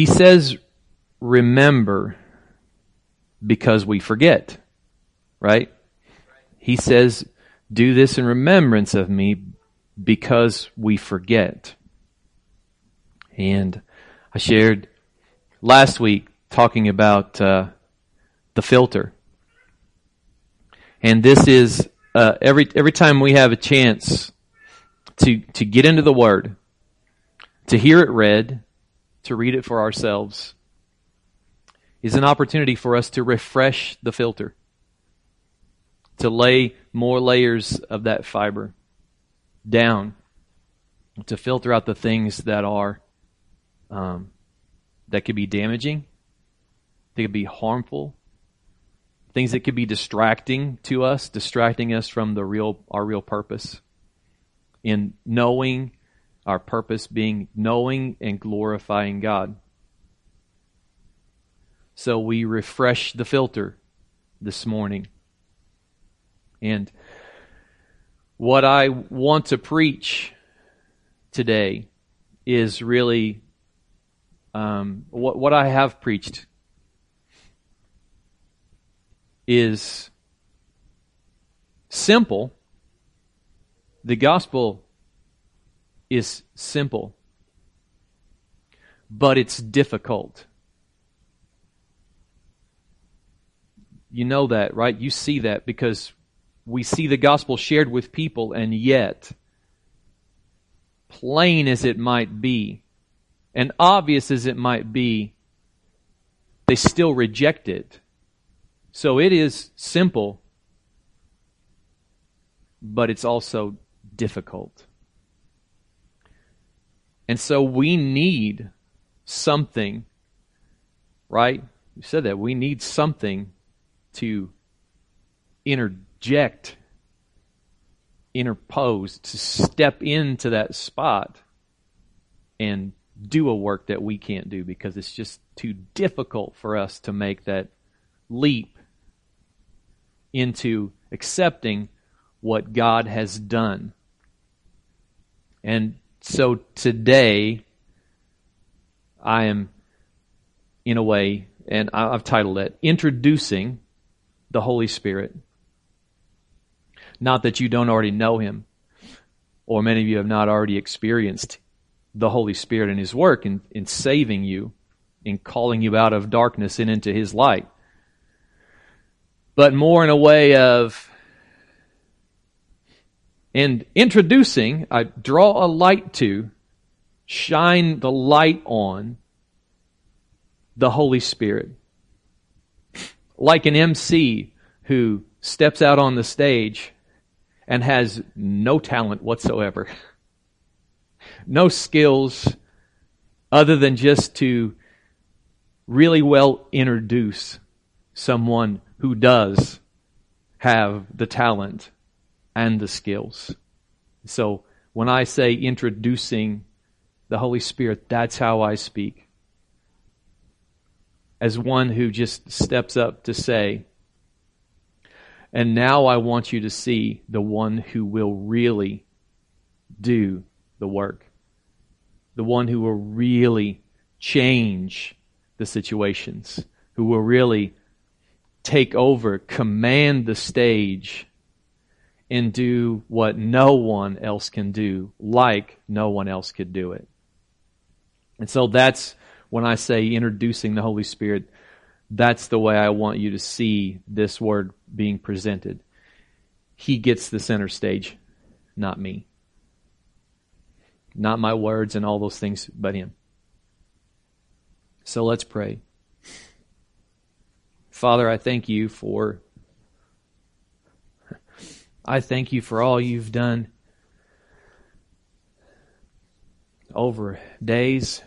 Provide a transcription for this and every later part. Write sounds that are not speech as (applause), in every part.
he says, remember because we forget, right? He says, do this in remembrance of me because we forget. And I shared last week talking about uh, the filter. And this is uh, every every time we have a chance to to get into the Word, to hear it read, to read it for ourselves, is an opportunity for us to refresh the filter, to lay more layers of that fiber down, to filter out the things that are um, that could be damaging, they could be harmful, things that could be distracting to us, distracting us from the real our real purpose. In knowing our purpose being knowing and glorifying God. So we refresh the filter this morning. And what I want to preach today is really um, what, what I have preached is simple. The gospel is simple, but it's difficult. You know that, right? You see that because we see the gospel shared with people, and yet, plain as it might be, and obvious as it might be, they still reject it. So it is simple, but it's also difficult. And so we need something, right? You said that. We need something to interject, interpose, to step into that spot and do a work that we can't do because it's just too difficult for us to make that leap into accepting what God has done. And so today, I am, in a way, and I've titled it, Introducing the Holy Spirit. Not that you don't already know Him, or many of you have not already experienced the Holy Spirit and His work in, in saving you, in calling you out of darkness and into His light but more in a way of in introducing, I draw a light to, shine the light on the Holy Spirit. Like an MC who steps out on the stage and has no talent whatsoever, (laughs) no skills other than just to really well introduce someone who does have the talent and the skills. So when I say introducing the Holy Spirit, that's how I speak. As one who just steps up to say, and now I want you to see the one who will really do the work. The one who will really change the situations, who will really take over, command the stage, and do what no one else can do, like no one else could do it. And so that's when I say introducing the Holy Spirit, that's the way I want you to see this word being presented. He gets the center stage, not me. Not my words and all those things, but Him. So let's pray. Father, I thank you for I thank you for all you've done over days,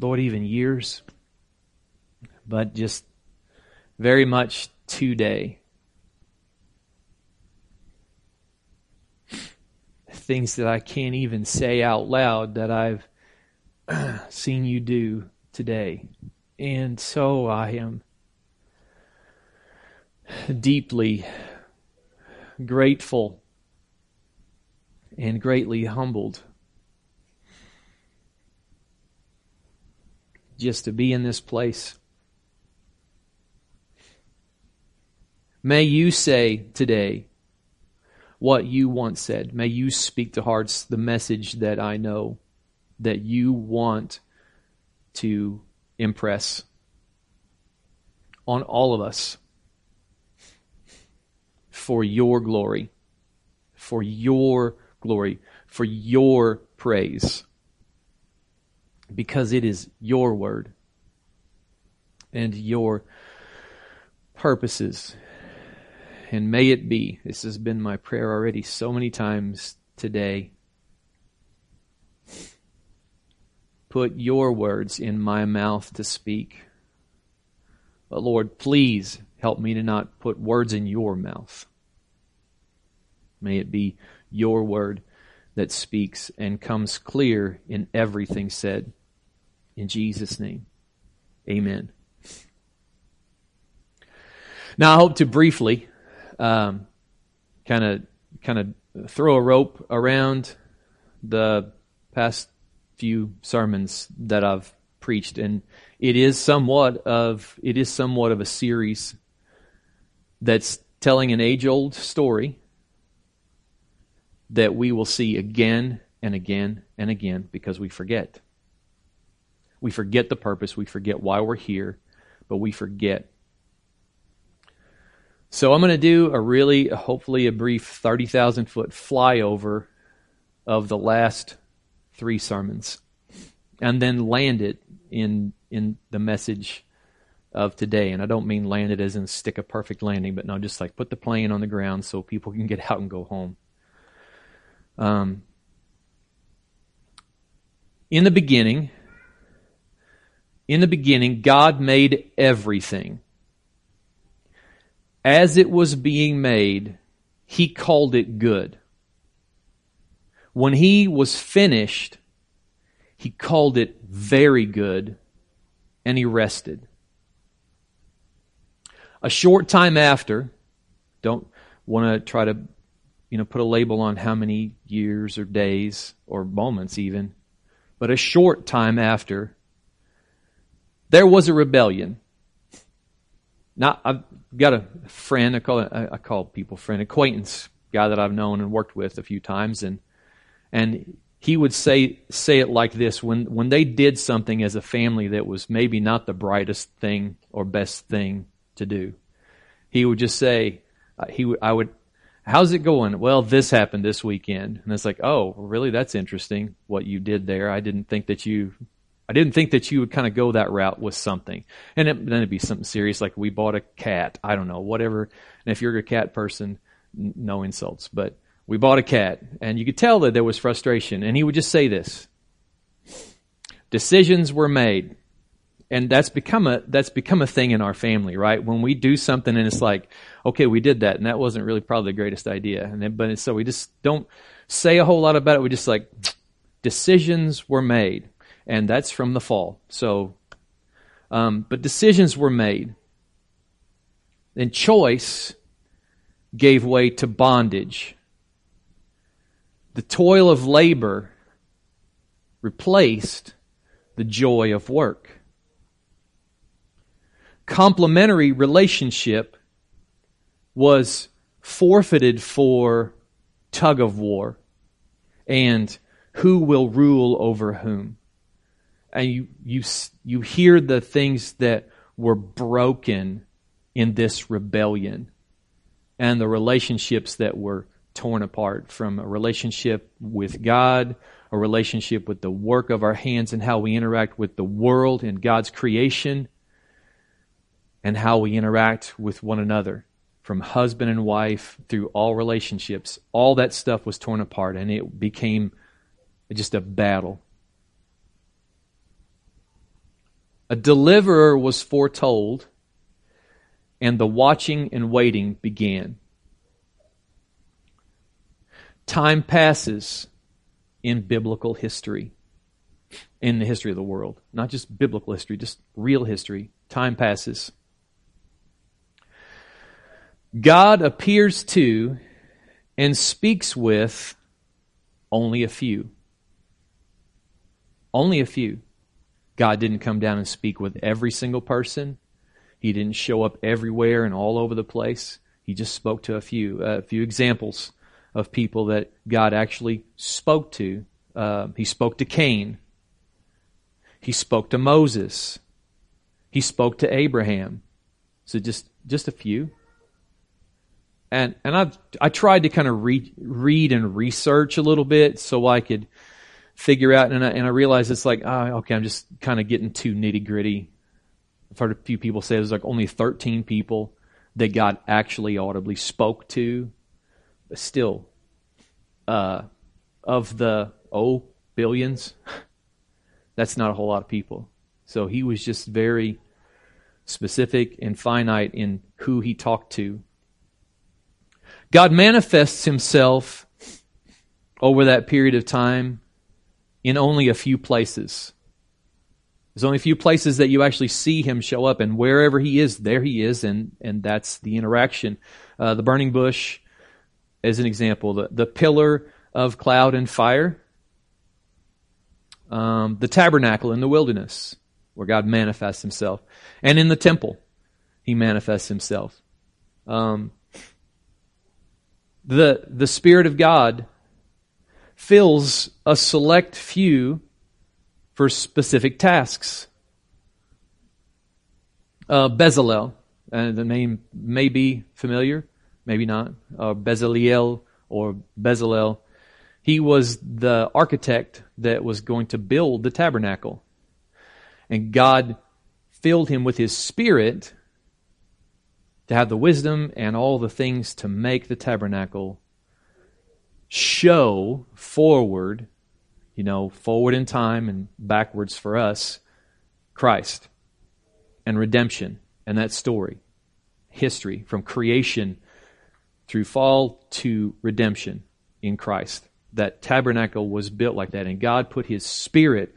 Lord, even years, but just very much today. Things that I can't even say out loud that I've (clears throat) seen you do today. And so I am deeply grateful and greatly humbled. just to be in this place. May you say today what you once said. May you speak to hearts the message that I know that you want to impress on all of us for your glory, for your glory, for your praise, because it is your word and your purposes. And may it be, this has been my prayer already so many times today. Put your words in my mouth to speak. But Lord, please help me to not put words in your mouth. May it be your word that speaks and comes clear in everything said. In Jesus' name, amen. Now, I hope to briefly kind of kind of throw a rope around the past few sermons that I've preached, and it is somewhat of it is somewhat of a series that's telling an age old story that we will see again and again and again because we forget. We forget the purpose, we forget why we're here, but we forget. So I'm going to do a really, hopefully, a brief 30,000 foot flyover of the last three sermons and then land it in, in the message of today. And I don't mean land it as in stick a perfect landing, but no, just like put the plane on the ground so people can get out and go home. Um, in the beginning, in the beginning, God made everything. As it was being made, He called it good. When He was finished, He called it very good, and He rested. A short time after, don't want to try to you know, put a label on how many years or days or moments even, but a short time after, there was a rebellion. Now, I've got a friend, I call, I call people friend, acquaintance, guy that I've known and worked with a few times, and, and he would say, say it like this, when, when they did something as a family that was maybe not the brightest thing or best thing to do, he would just say, uh, he I would how's it going? Well, this happened this weekend. And it's like, oh, really? That's interesting what you did there. I didn't think that you, I didn't think that you would kind of go that route with something. And it, then it'd be something serious like we bought a cat. I don't know, whatever. And if you're a cat person, n- no insults, but we bought a cat and you could tell that there was frustration. And he would just say this. Decisions were made and that's become a that's become a thing in our family, right? When we do something and it's like, okay, we did that, and that wasn't really probably the greatest idea, and then, but so we just don't say a whole lot about it. We just like decisions were made, and that's from the fall. So, um, but decisions were made, and choice gave way to bondage. The toil of labor replaced the joy of work complementary relationship was forfeited for tug of war and who will rule over whom. And you, you, you hear the things that were broken in this rebellion and the relationships that were torn apart from a relationship with God, a relationship with the work of our hands and how we interact with the world and God's creation and how we interact with one another from husband and wife through all relationships. All that stuff was torn apart and it became just a battle. A deliverer was foretold, and the watching and waiting began. Time passes in biblical history, in the history of the world. Not just biblical history, just real history. Time passes. God appears to and speaks with only a few. Only a few. God didn't come down and speak with every single person. He didn't show up everywhere and all over the place. He just spoke to a few, a few examples of people that God actually spoke to. Uh, he spoke to Cain. He spoke to Moses. He spoke to Abraham. So just just a few. And and I I tried to kind of read read and research a little bit so I could figure out and I, and I realized it's like oh, okay I'm just kind of getting too nitty gritty. I've heard a few people say there's like only 13 people that God actually audibly spoke to, but still, uh, of the oh billions, (laughs) that's not a whole lot of people. So he was just very specific and finite in who he talked to. God manifests himself over that period of time in only a few places. There's only a few places that you actually see him show up, and wherever he is, there he is, and, and that's the interaction. Uh, the burning bush, as an example, the, the pillar of cloud and fire, um, the tabernacle in the wilderness, where God manifests himself. And in the temple, he manifests himself. Um, the, the Spirit of God fills a select few for specific tasks. Uh, Bezalel, and the name may be familiar, maybe not. Uh, Bezaleel or Bezalel. He was the architect that was going to build the tabernacle. And God filled him with his spirit to have the wisdom and all the things to make the tabernacle show forward, you know, forward in time and backwards for us, Christ and redemption and that story, history from creation through fall to redemption in Christ. That tabernacle was built like that, and God put His Spirit,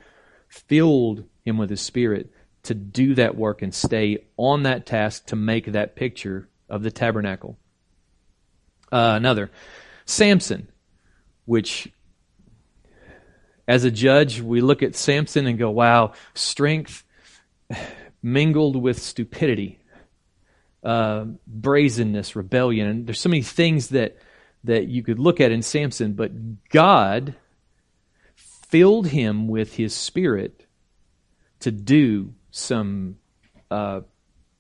filled him with his spirit to do that work and stay on that task to make that picture of the tabernacle. Uh, another, Samson, which as a judge, we look at Samson and go, wow, strength mingled with stupidity, uh, brazenness, rebellion. And there's so many things that, that you could look at in Samson, but God filled him with his spirit to do some uh,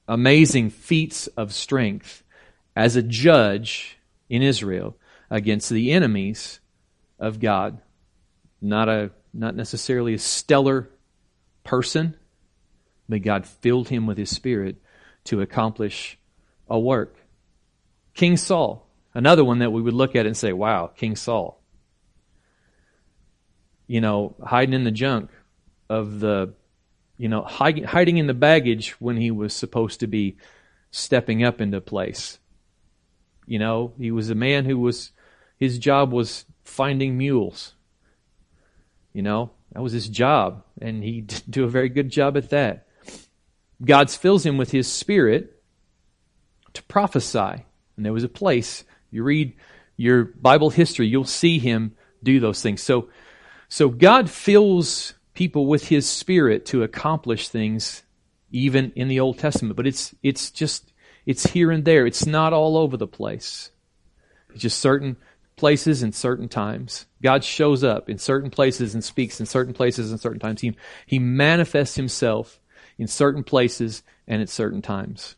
amazing feats of strength as a judge in Israel against the enemies of God. Not a not necessarily a stellar person, but God filled him with his spirit to accomplish a work. King Saul, another one that we would look at and say, wow, King Saul. You know, hiding in the junk of the you know, hiding in the baggage when he was supposed to be stepping up into place. You know, he was a man who was, his job was finding mules. You know, that was his job, and he (laughs) did do a very good job at that. God fills him with his spirit to prophesy. And there was a place, you read your Bible history, you'll see him do those things. So, so God fills people with his spirit to accomplish things even in the Old Testament. But it's it's just it's here and there. It's not all over the place. It's just certain places and certain times. God shows up in certain places and speaks in certain places and certain times. He, he manifests himself in certain places and at certain times.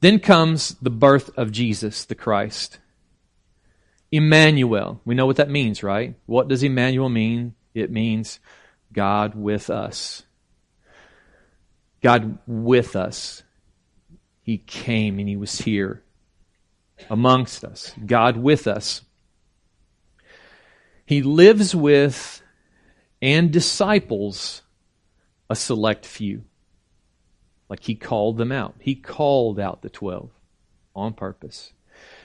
Then comes the birth of Jesus the Christ. Emmanuel. We know what that means, right? What does Emmanuel mean? It means God with us. God with us. He came and He was here amongst us. God with us. He lives with and disciples a select few. Like He called them out. He called out the twelve on purpose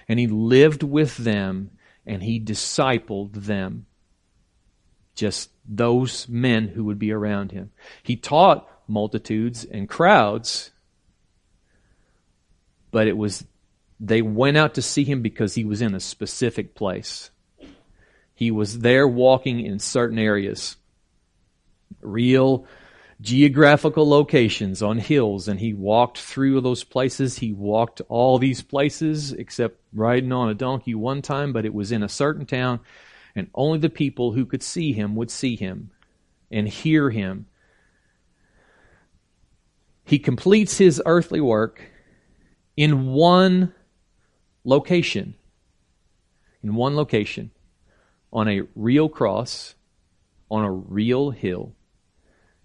and he lived with them and he discipled them. Just those men who would be around him. He taught multitudes and crowds, but it was, they went out to see him because he was in a specific place. He was there walking in certain areas. real geographical locations on hills, and he walked through those places. He walked all these places except riding on a donkey one time, but it was in a certain town, and only the people who could see him would see him and hear him. He completes his earthly work in one location. In one location. On a real cross, on a real hill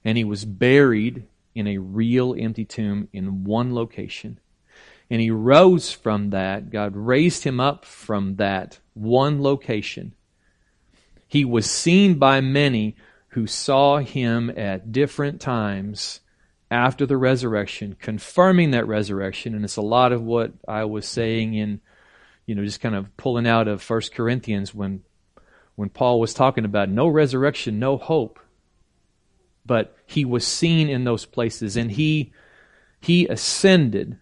and he was buried in a real empty tomb in one location. And he rose from that. God raised him up from that one location. He was seen by many who saw him at different times after the resurrection, confirming that resurrection. And it's a lot of what I was saying in, you know, just kind of pulling out of First Corinthians when, when Paul was talking about no resurrection, no hope but he was seen in those places and he he ascended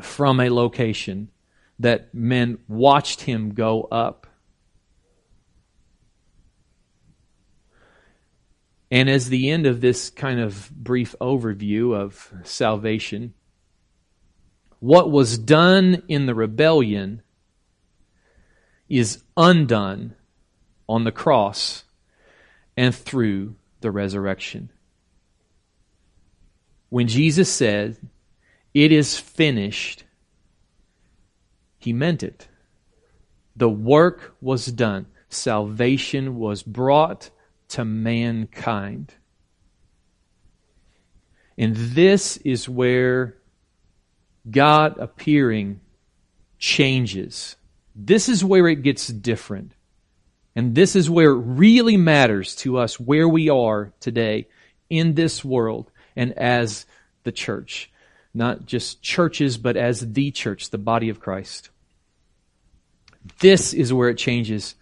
from a location that men watched him go up. And as the end of this kind of brief overview of salvation what was done in the rebellion is undone on the cross and through the resurrection. When Jesus said, It is finished, he meant it. The work was done, salvation was brought to mankind. And this is where God appearing changes. This is where it gets different. And this is where it really matters to us where we are today in this world and as the church. Not just churches, but as the church, the body of Christ. This is where it changes.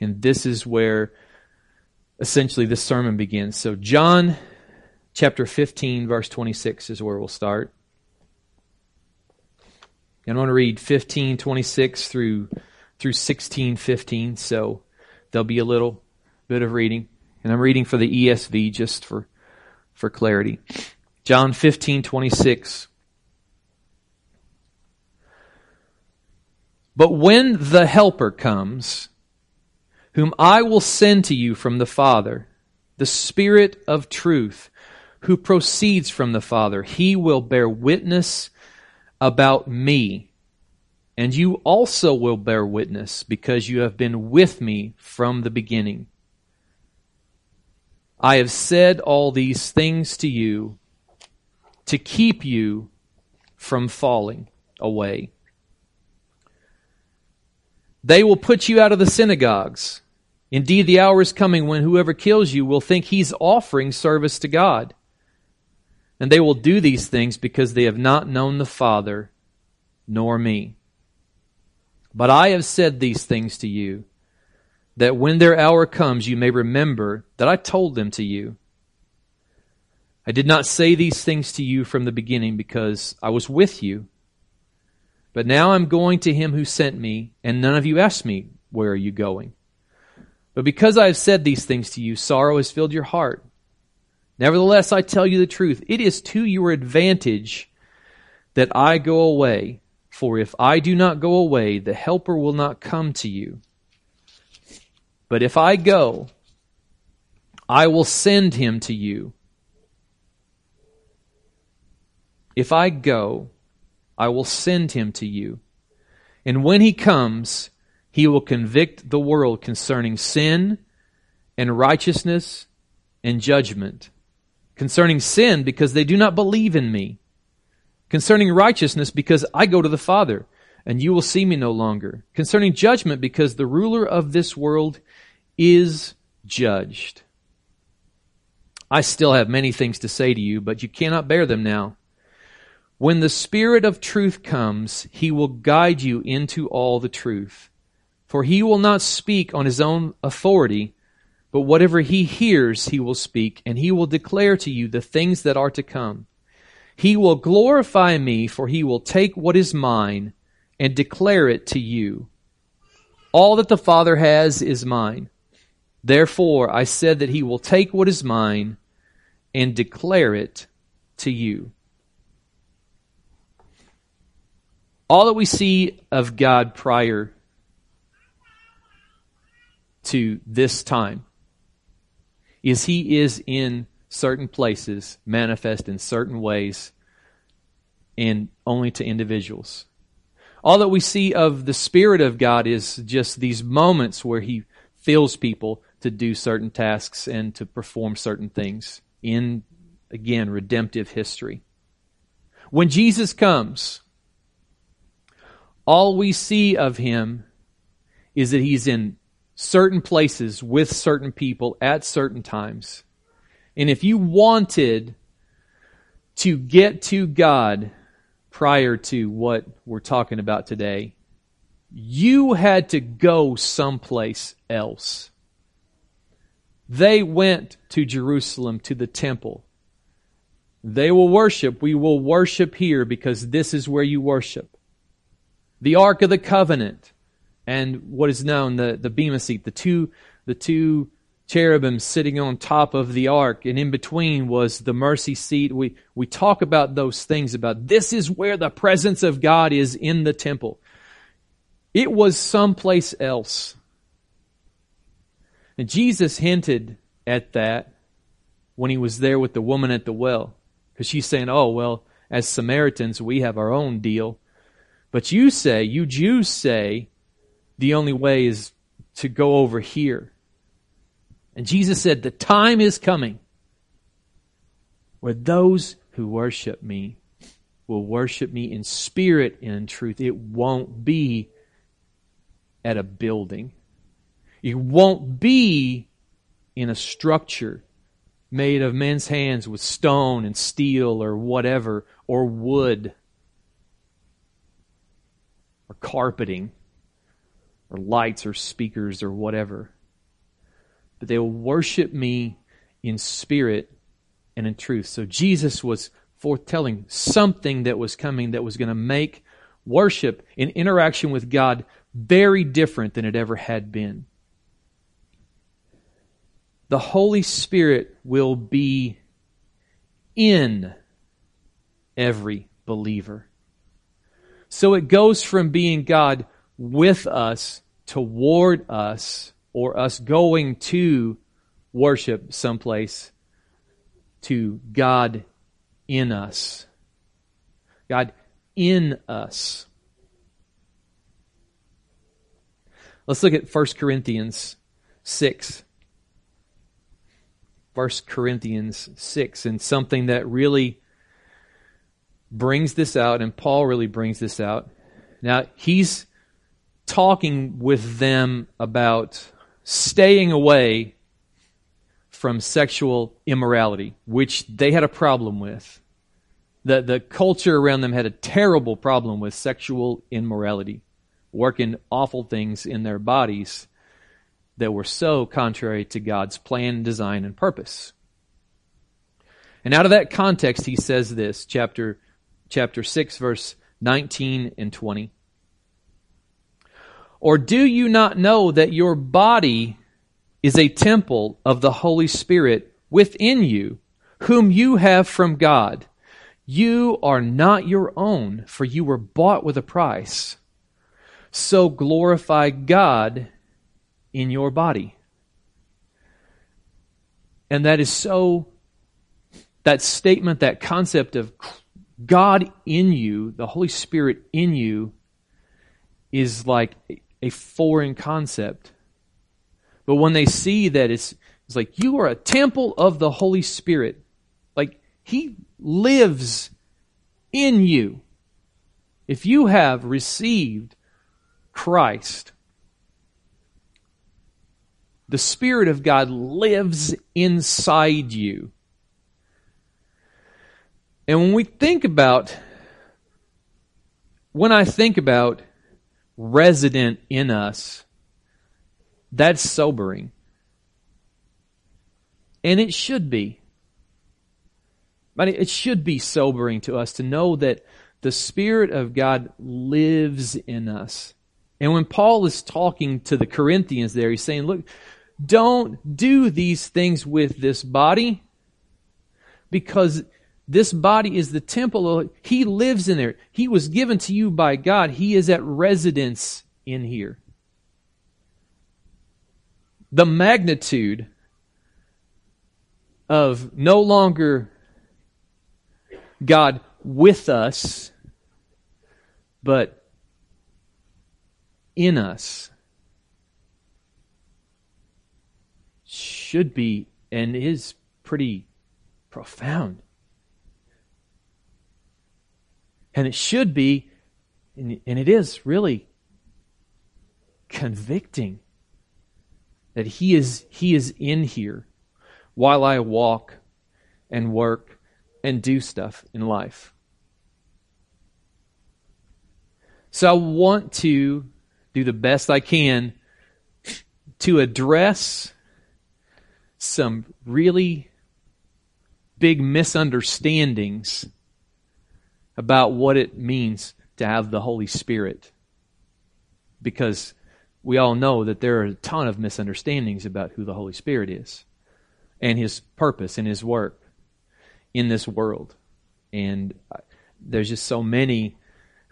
And this is where essentially this sermon begins. So, John chapter 15, verse 26 is where we'll start. And I want to read 15, 26 through, through 16, 15. So, there'll be a little bit of reading. And I'm reading for the ESV just for, for clarity. John 15, 26. But when the Helper comes, whom I will send to you from the Father, the Spirit of truth, who proceeds from the Father, he will bear witness about me. And you also will bear witness because you have been with me from the beginning. I have said all these things to you to keep you from falling away. They will put you out of the synagogues. Indeed, the hour is coming when whoever kills you will think he's offering service to God. And they will do these things because they have not known the Father nor me. But I have said these things to you, that when their hour comes, you may remember that I told them to you. I did not say these things to you from the beginning because I was with you. But now I'm going to him who sent me, and none of you asked me, Where are you going? But because I have said these things to you, sorrow has filled your heart. Nevertheless, I tell you the truth. It is to your advantage that I go away. For if I do not go away, the Helper will not come to you. But if I go, I will send him to you. If I go, I will send him to you. And when he comes, he will convict the world concerning sin and righteousness and judgment. Concerning sin, because they do not believe in me Concerning righteousness, because I go to the Father, and you will see me no longer. Concerning judgment, because the ruler of this world is judged. I still have many things to say to you, but you cannot bear them now. When the Spirit of truth comes, he will guide you into all the truth. For he will not speak on his own authority, but whatever he hears, he will speak, and he will declare to you the things that are to come. He will glorify me, for he will take what is mine and declare it to you. All that the Father has is mine. Therefore, I said that he will take what is mine and declare it to you. All that we see of God prior to this time is he is in certain places, manifest in certain ways, and only to individuals. All that we see of the Spirit of God is just these moments where he fills people to do certain tasks and to perform certain things in, again, redemptive history. When Jesus comes, all we see of him is that he's in certain places with certain people at certain times. And if you wanted to get to God prior to what we're talking about today, you had to go someplace else. They went to Jerusalem, to the temple. They will worship. We will worship here because this is where you worship. The Ark of the Covenant and what is known, the, the Bema seat, the two, the two cherubim sitting on top of the ark, and in between was the mercy seat. We, we talk about those things about this is where the presence of God is in the temple. It was someplace else. And Jesus hinted at that when he was there with the woman at the well. Because she's saying, oh, well, as Samaritans, we have our own deal. But you say, you Jews say, the only way is to go over here. And Jesus said, The time is coming where those who worship me will worship me in spirit and in truth. It won't be at a building, it won't be in a structure made of men's hands with stone and steel or whatever, or wood or carpeting or lights or speakers or whatever. But they will worship me in spirit and in truth. So Jesus was foretelling something that was coming that was going to make worship and interaction with God very different than it ever had been. The Holy Spirit will be in every believer. So it goes from being God with us, toward us, or us going to worship someplace to God in us. God in us. Let's look at 1 Corinthians 6. 1 Corinthians 6, and something that really brings this out, and Paul really brings this out. Now, he's talking with them about staying away from sexual immorality, which they had a problem with. The, the culture around them had a terrible problem with sexual immorality, working awful things in their bodies that were so contrary to God's plan, design, and purpose. And out of that context, he says this, chapter, chapter 6, verse 19 and 20. Or do you not know that your body is a temple of the Holy Spirit within you, whom you have from God? You are not your own, for you were bought with a price. So glorify God in your body. And that is so, that statement, that concept of God in you, the Holy Spirit in you, is like a foreign concept. But when they see that it's, it's like you are a temple of the Holy Spirit, like He lives in you. If you have received Christ, the Spirit of God lives inside you. And when we think about, when I think about resident in us, that's sobering. And it should be. But it should be sobering to us to know that the Spirit of God lives in us. And when Paul is talking to the Corinthians there, he's saying, look, don't do these things with this body because this body is the temple. He lives in there. He was given to you by God. He is at residence in here. The magnitude of no longer God with us, but in us should be and is pretty profound. And it should be, and it is really convicting that he is he is in here while I walk and work and do stuff in life. So I want to do the best I can to address some really big misunderstandings about what it means to have the Holy Spirit. Because we all know that there are a ton of misunderstandings about who the Holy Spirit is and his purpose and his work in this world. And there's just so many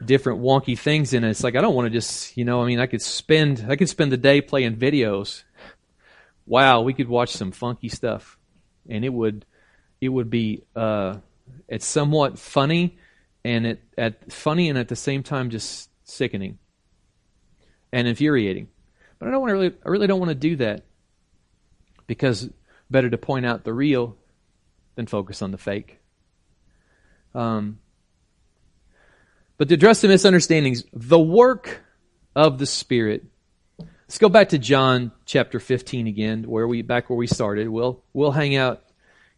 different wonky things in it. It's like I don't want to just, you know, I mean, I could spend I could spend the day playing videos. Wow, we could watch some funky stuff, and it would it would be uh, it's somewhat funny, and it at funny and at the same time just sickening and infuriating. But I don't want to really I really don't want to do that because better to point out the real than focus on the fake. Um, but to address the misunderstandings, the work of the Spirit. Let's go back to John chapter 15 again, where we back where we started. We'll we'll hang out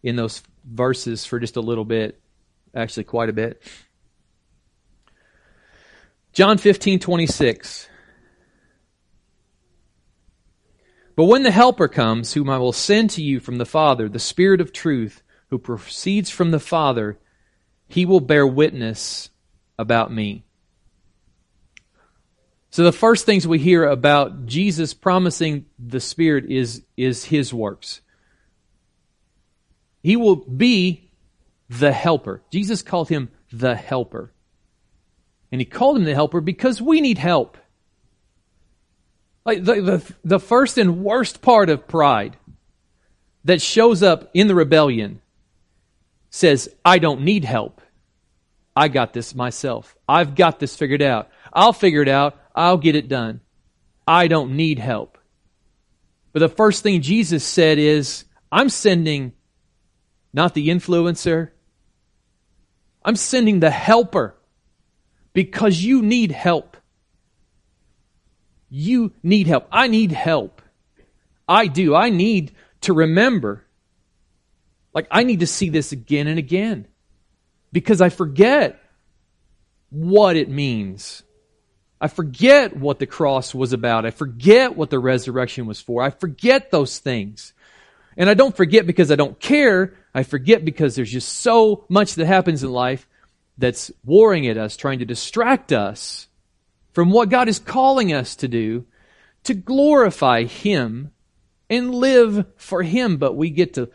in those verses for just a little bit, actually quite a bit. John 15, 26. But when the Helper comes, whom I will send to you from the Father, the Spirit of truth, who proceeds from the Father, he will bear witness about me. So the first things we hear about Jesus promising the Spirit is, is his works. He will be the helper. Jesus called him the helper. And he called him the helper because we need help. Like the, the, the first and worst part of pride that shows up in the rebellion says, I don't need help. I got this myself. I've got this figured out. I'll figure it out. I'll get it done. I don't need help. But the first thing Jesus said is, I'm sending not the influencer. I'm sending the helper because you need help. You need help. I need help. I do. I need to remember. Like, I need to see this again and again because I forget what it means. I forget what the cross was about. I forget what the resurrection was for. I forget those things. And I don't forget because I don't care. I forget because there's just so much that happens in life that's warring at us, trying to distract us from what God is calling us to do to glorify Him and live for Him. But we get to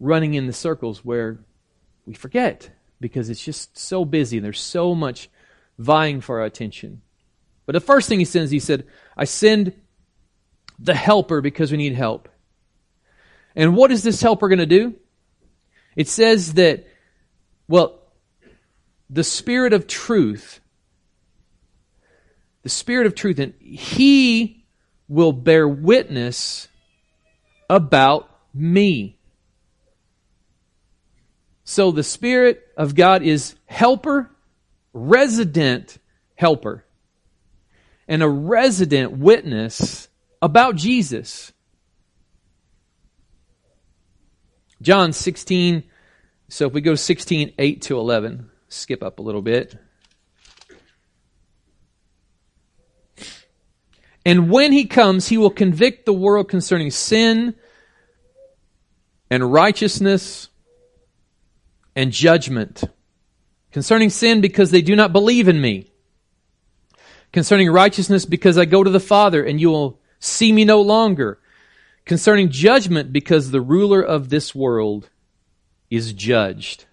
running in the circles where we forget because it's just so busy and there's so much vying for our attention. But the first thing he sends, he said, I send the helper because we need help. And what is this helper going to do? It says that, well, the Spirit of truth the Spirit of truth, and He will bear witness about me. So the Spirit of God is helper, resident helper, and a resident witness about Jesus. John 16, so if we go 16, 8 to 11, skip up a little bit. And when he comes, he will convict the world concerning sin and righteousness and judgment. Concerning sin, because they do not believe in me. Concerning righteousness, because I go to the Father and you will See me no longer. Concerning judgment, because the ruler of this world is judged.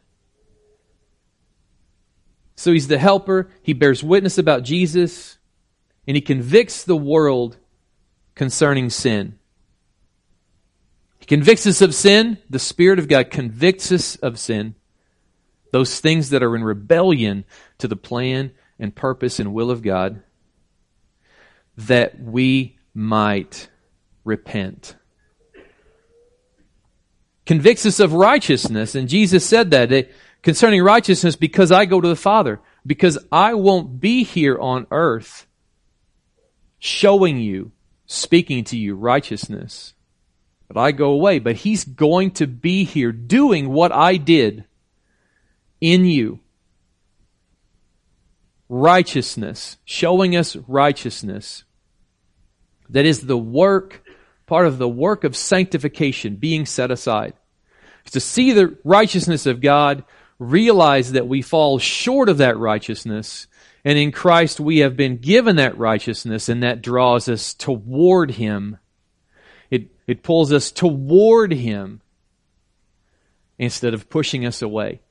So he's the helper. He bears witness about Jesus and he convicts the world concerning sin. He convicts us of sin. The Spirit of God convicts us of sin. Those things that are in rebellion to the plan and purpose and will of God, that we might repent. Convicts us of righteousness, and Jesus said that, that concerning righteousness, because I go to the Father, because I won't be here on earth showing you, speaking to you righteousness. But I go away, but He's going to be here doing what I did in you. Righteousness, showing us righteousness. That is the work, part of the work of sanctification being set aside. To see the righteousness of God, realize that we fall short of that righteousness, and in Christ we have been given that righteousness, and that draws us toward Him. It, it pulls us toward Him instead of pushing us away.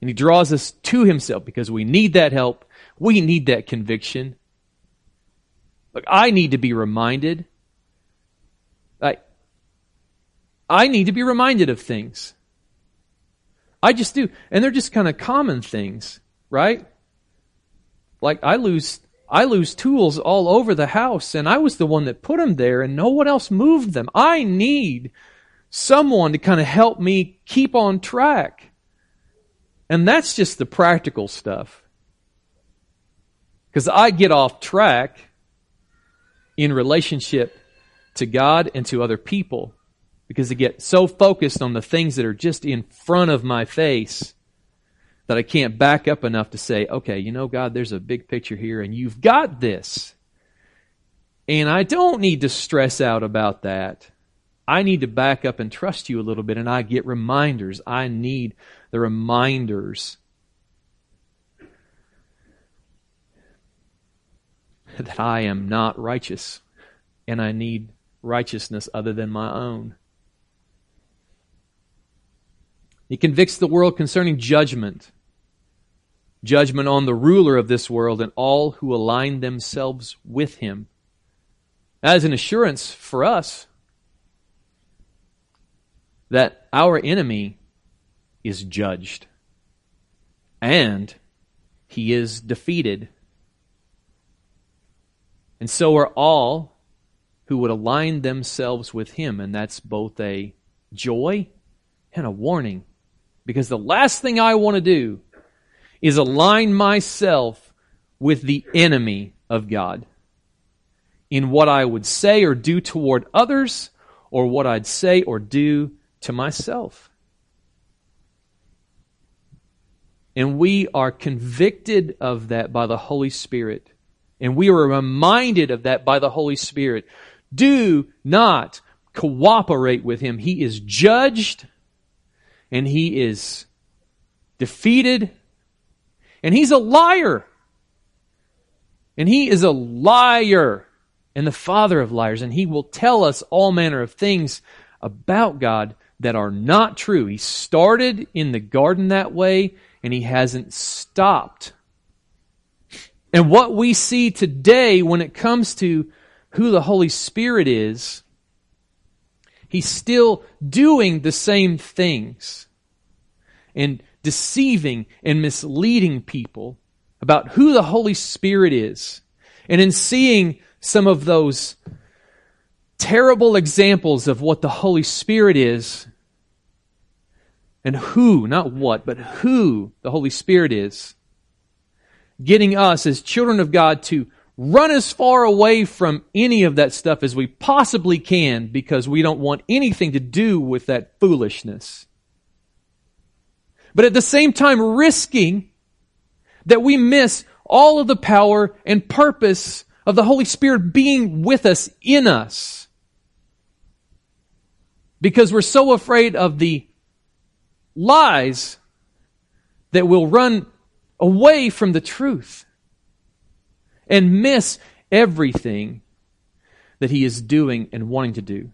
And He draws us to Himself because we need that help. We need that conviction. Look, I need to be reminded. I, I need to be reminded of things. I just do. And they're just kind of common things, right? Like I lose I lose tools all over the house and I was the one that put them there and no one else moved them. I need someone to kind of help me keep on track. And that's just the practical stuff. Because I get off track in relationship to God and to other people because I get so focused on the things that are just in front of my face that I can't back up enough to say, okay, you know, God, there's a big picture here and you've got this. And I don't need to stress out about that. I need to back up and trust you a little bit and I get reminders. I need the reminders (laughs) that I am not righteous and I need righteousness other than my own. He convicts the world concerning judgment. Judgment on the ruler of this world and all who align themselves with him. As an assurance for us that our enemy is judged and he is defeated. And so are all who would align themselves with him. And that's both a joy and a warning. Because the last thing I want to do is align myself with the enemy of God in what I would say or do toward others or what I'd say or do to myself. And we are convicted of that by the Holy Spirit. And we are reminded of that by the Holy Spirit. Do not cooperate with him. He is judged and he is defeated and he's a liar. And he is a liar and the father of liars and he will tell us all manner of things about God that are not true. He started in the garden that way and he hasn't stopped. And what we see today when it comes to who the Holy Spirit is He's still doing the same things and deceiving and misleading people about who the Holy Spirit is. And in seeing some of those terrible examples of what the Holy Spirit is and who, not what, but who the Holy Spirit is, getting us as children of God to run as far away from any of that stuff as we possibly can because we don't want anything to do with that foolishness. But at the same time, risking that we miss all of the power and purpose of the Holy Spirit being with us, in us. Because we're so afraid of the lies that will run away from the truth and miss everything that He is doing and wanting to do.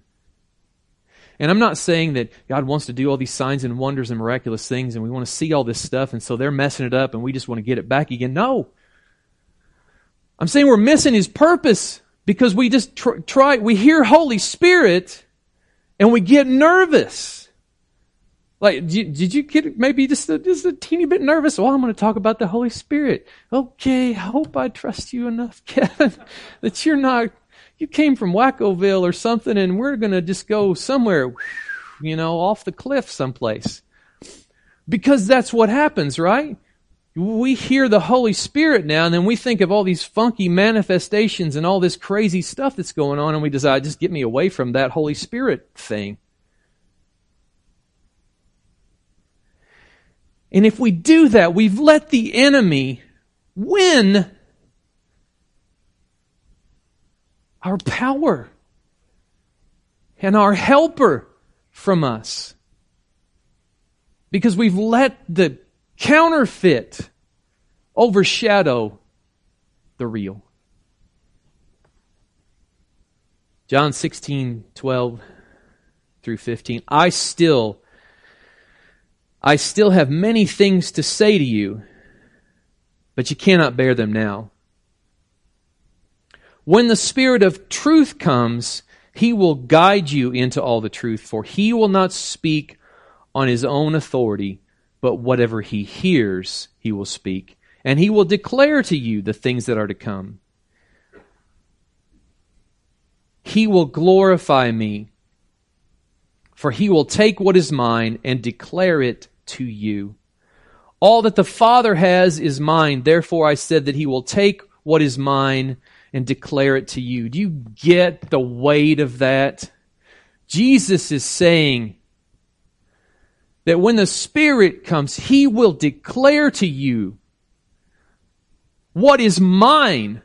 And I'm not saying that God wants to do all these signs and wonders and miraculous things and we want to see all this stuff and so they're messing it up and we just want to get it back again. No. I'm saying we're missing His purpose because we just tr- try, we hear Holy Spirit and we get nervous. Like, did you get maybe just a, just a teeny bit nervous? Well, I'm going to talk about the Holy Spirit. Okay, I hope I trust you enough, (laughs) Kevin, that you're not, you came from Wackoville or something and we're going to just go somewhere, you know, off the cliff someplace. Because that's what happens, right? We hear the Holy Spirit now and then we think of all these funky manifestations and all this crazy stuff that's going on and we decide, just get me away from that Holy Spirit thing. And if we do that, we've let the enemy win our power and our helper from us. Because we've let the counterfeit overshadow the real. John 16, 12 through 15. I still I still have many things to say to you, but you cannot bear them now. When the Spirit of truth comes, he will guide you into all the truth, for he will not speak on his own authority, but whatever he hears, he will speak, and he will declare to you the things that are to come. He will glorify me, for he will take what is mine and declare it to you. All that the Father has is mine. Therefore, I said that he will take what is mine and declare it to you. Do you get the weight of that? Jesus is saying that when the Spirit comes, he will declare to you what is mine.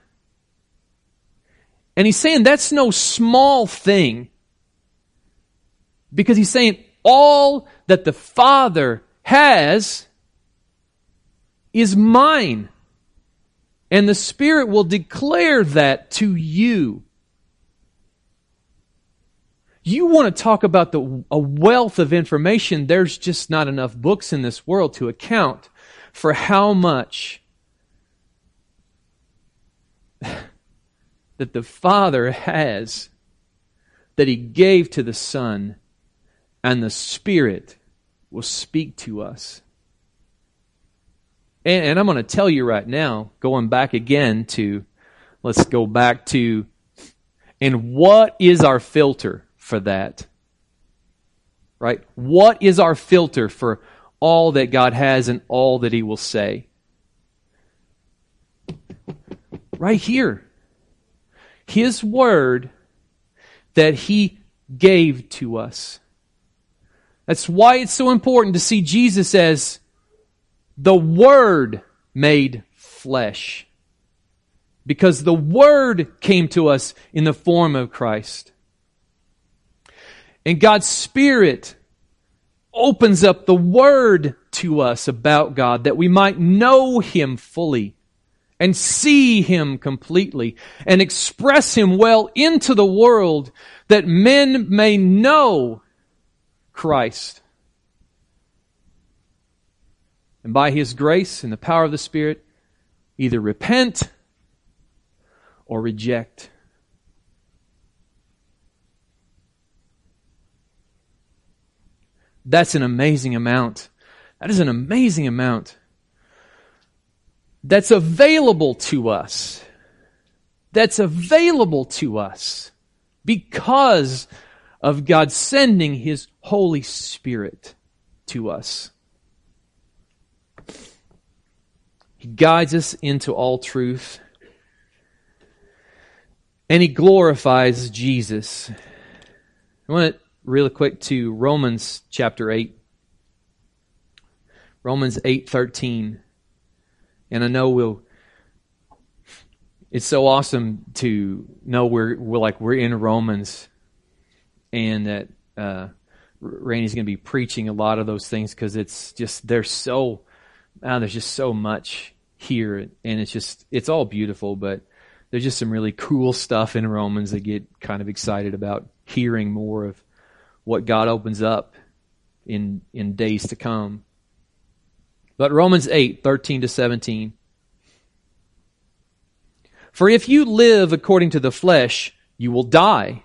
And he's saying that's no small thing. Because he's saying all that the Father has is mine. And the Spirit will declare that to you. You want to talk about the, a wealth of information. There's just not enough books in this world to account for how much (laughs) that the Father has that He gave to the Son and the Spirit will speak to us. And, and I'm going to tell you right now, going back again to, let's go back to, and what is our filter for that? Right? What is our filter for all that God has and all that He will say? Right here. His word that He gave to us. That's why it's so important to see Jesus as the Word made flesh. Because the Word came to us in the form of Christ. And God's Spirit opens up the Word to us about God that we might know Him fully and see Him completely and express Him well into the world that men may know Christ. And by His grace and the power of the Spirit, either repent or reject. That's an amazing amount. That is an amazing amount that's available to us. That's available to us because of God sending His Holy Spirit to us. He guides us into all truth. And He glorifies Jesus. I want to really quick to Romans chapter 8. Romans 8:13. And I know we'll it's so awesome to know we're, we're like we're in Romans and that uh, Randy's going to be preaching a lot of those things because it's just there's so there's just so much here, and it's just it's all beautiful. But there's just some really cool stuff in Romans that get kind of excited about hearing more of what God opens up in in days to come. But Romans 8, 13 to 17. For if you live according to the flesh, you will die.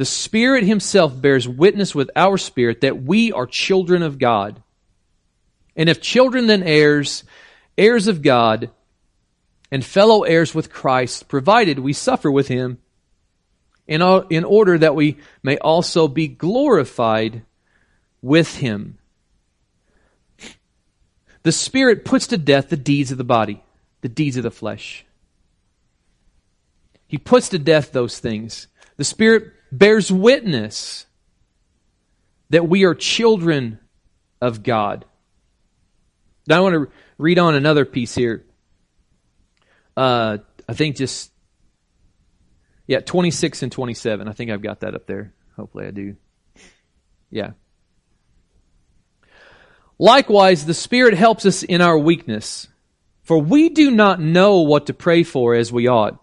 The Spirit Himself bears witness with our spirit that we are children of God. And if children, then heirs, heirs of God, and fellow heirs with Christ, provided we suffer with Him, in, in order that we may also be glorified with Him. The Spirit puts to death the deeds of the body, the deeds of the flesh. He puts to death those things. The Spirit bears witness that we are children of God. Now I want to read on another piece here. Uh, I think just, yeah, 26 and 27. I think I've got that up there. Hopefully I do. Yeah. Likewise, the Spirit helps us in our weakness, for we do not know what to pray for as we ought.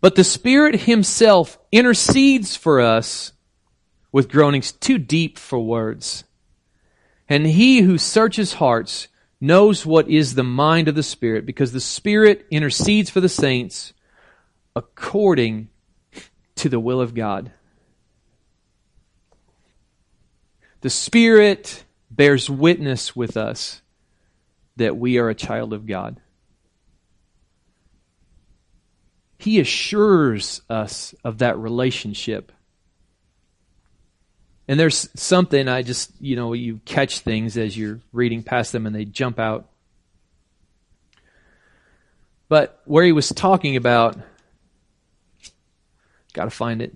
But the Spirit Himself intercedes for us with groanings too deep for words. And He who searches hearts knows what is the mind of the Spirit, because the Spirit intercedes for the saints according to the will of God. The Spirit bears witness with us that we are a child of God. He assures us of that relationship. And there's something I just, you know, you catch things as you're reading past them and they jump out. But where he was talking about, got to find it.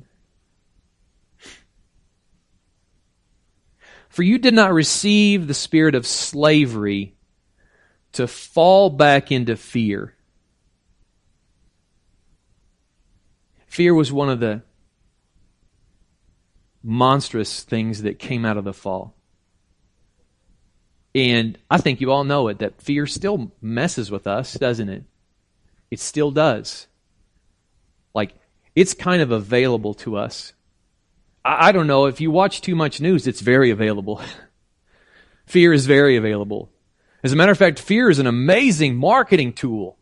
For you did not receive the spirit of slavery to fall back into fear. Fear was one of the monstrous things that came out of the fall. And I think you all know it that fear still messes with us, doesn't it? It still does. Like, it's kind of available to us. I, I don't know, if you watch too much news, it's very available. (laughs) fear is very available. As a matter of fact, fear is an amazing marketing tool.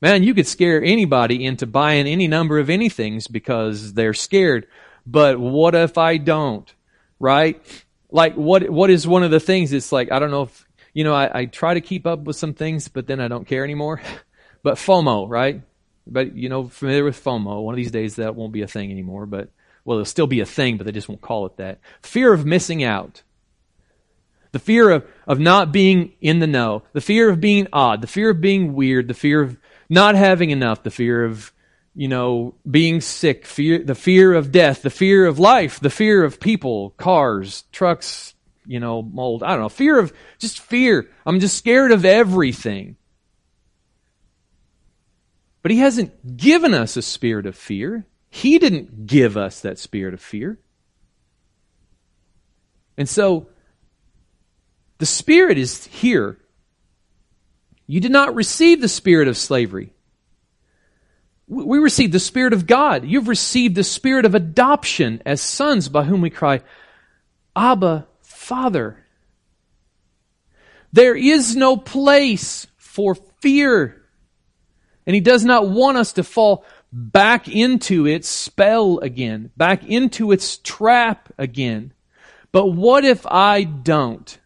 Man, you could scare anybody into buying any number of anythings because they're scared. But what if I don't? Right? Like what what is one of the things it's like I don't know if you know, I, I try to keep up with some things, but then I don't care anymore. (laughs) but FOMO, right? But you know, familiar with FOMO. One of these days that won't be a thing anymore, but well, it'll still be a thing, but they just won't call it that. Fear of missing out. The fear of, of not being in the know. The fear of being odd. The fear of being weird. The fear of not having enough. The fear of, you know, being sick. Fear, the fear of death. The fear of life. The fear of people, cars, trucks, you know, mold. I don't know. Fear of, just fear. I'm just scared of everything. But he hasn't given us a spirit of fear. He didn't give us that spirit of fear. And so, the Spirit is here. You did not receive the spirit of slavery. We received the Spirit of God. You've received the Spirit of adoption as sons by whom we cry, Abba, Father. There is no place for fear. And He does not want us to fall back into its spell again, back into its trap again. But what if I don't?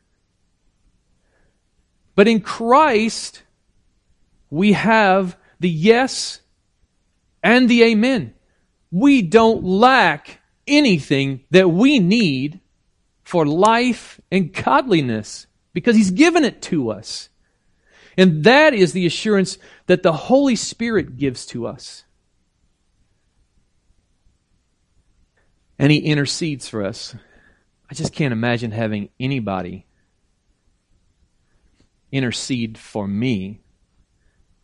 But in Christ, we have the yes and the amen. We don't lack anything that we need for life and godliness because He's given it to us. And that is the assurance that the Holy Spirit gives to us. And he intercedes for us. I just can't imagine having anybody intercede for me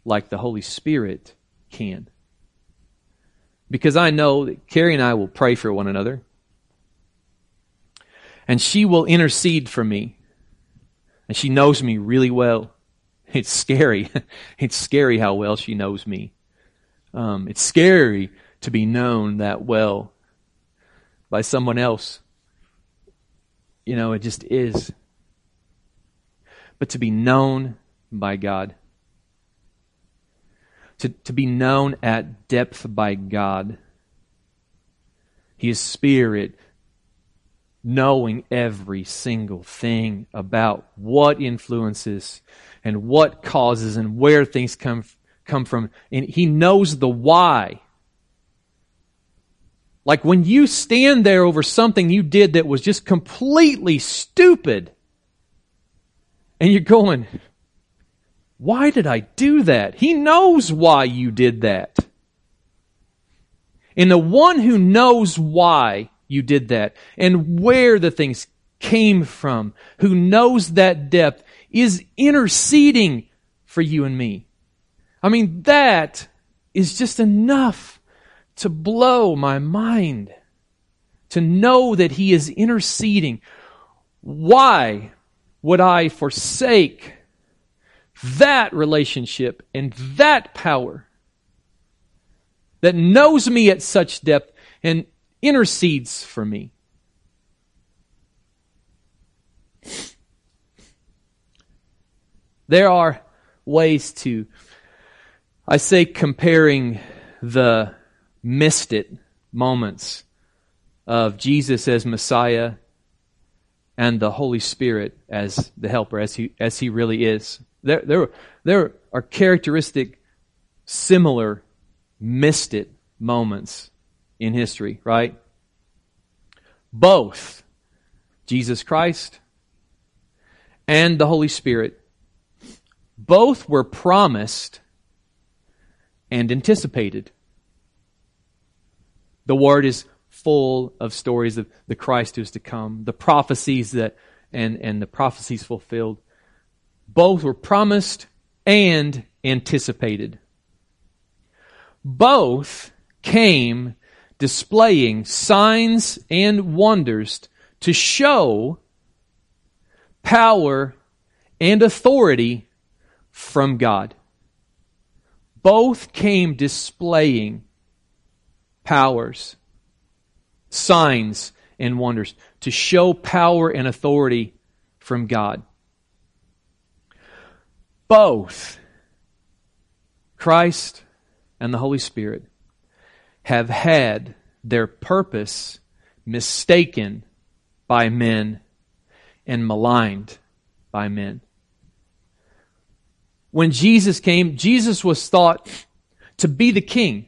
like the Holy Spirit can. Because I know that Carrie and I will pray for one another. And she will intercede for me. And she knows me really well. (laughs) It's scary. (laughs) it's scary how well she knows me. Um, it's scary to be known that well by someone else. You know, it just is. But to be known by God, to, to be known at depth by God, His Spirit knowing every single thing about what influences and what causes and where things come, come from. And he knows the why. Like when you stand there over something you did that was just completely stupid, and you're going, why did I do that? He knows why you did that. And the one who knows why you did that and where the things came from, who knows that depth, is interceding for you and me. I mean, that is just enough to blow my mind. To know that He is interceding. Why would I forsake that relationship and that power that knows me at such depth and intercedes for me. There are ways to, I say, comparing the missed it moments of Jesus as Messiah and the Holy Spirit as the helper, as he, as he really is. There, there, there are characteristic, similar, missed it moments in history, right? Both Jesus Christ and the Holy Spirit, both were promised and anticipated. The Word is full of stories of the Christ who is to come, the prophecies that and, and the prophecies fulfilled. Both were promised and anticipated. Both came displaying signs and wonders to show power and authority from God. Both came displaying powers, signs, and wonders to show power and authority from God. Both Christ and the Holy Spirit have had their purpose mistaken by men and maligned by men. When Jesus came, Jesus was thought to be the king.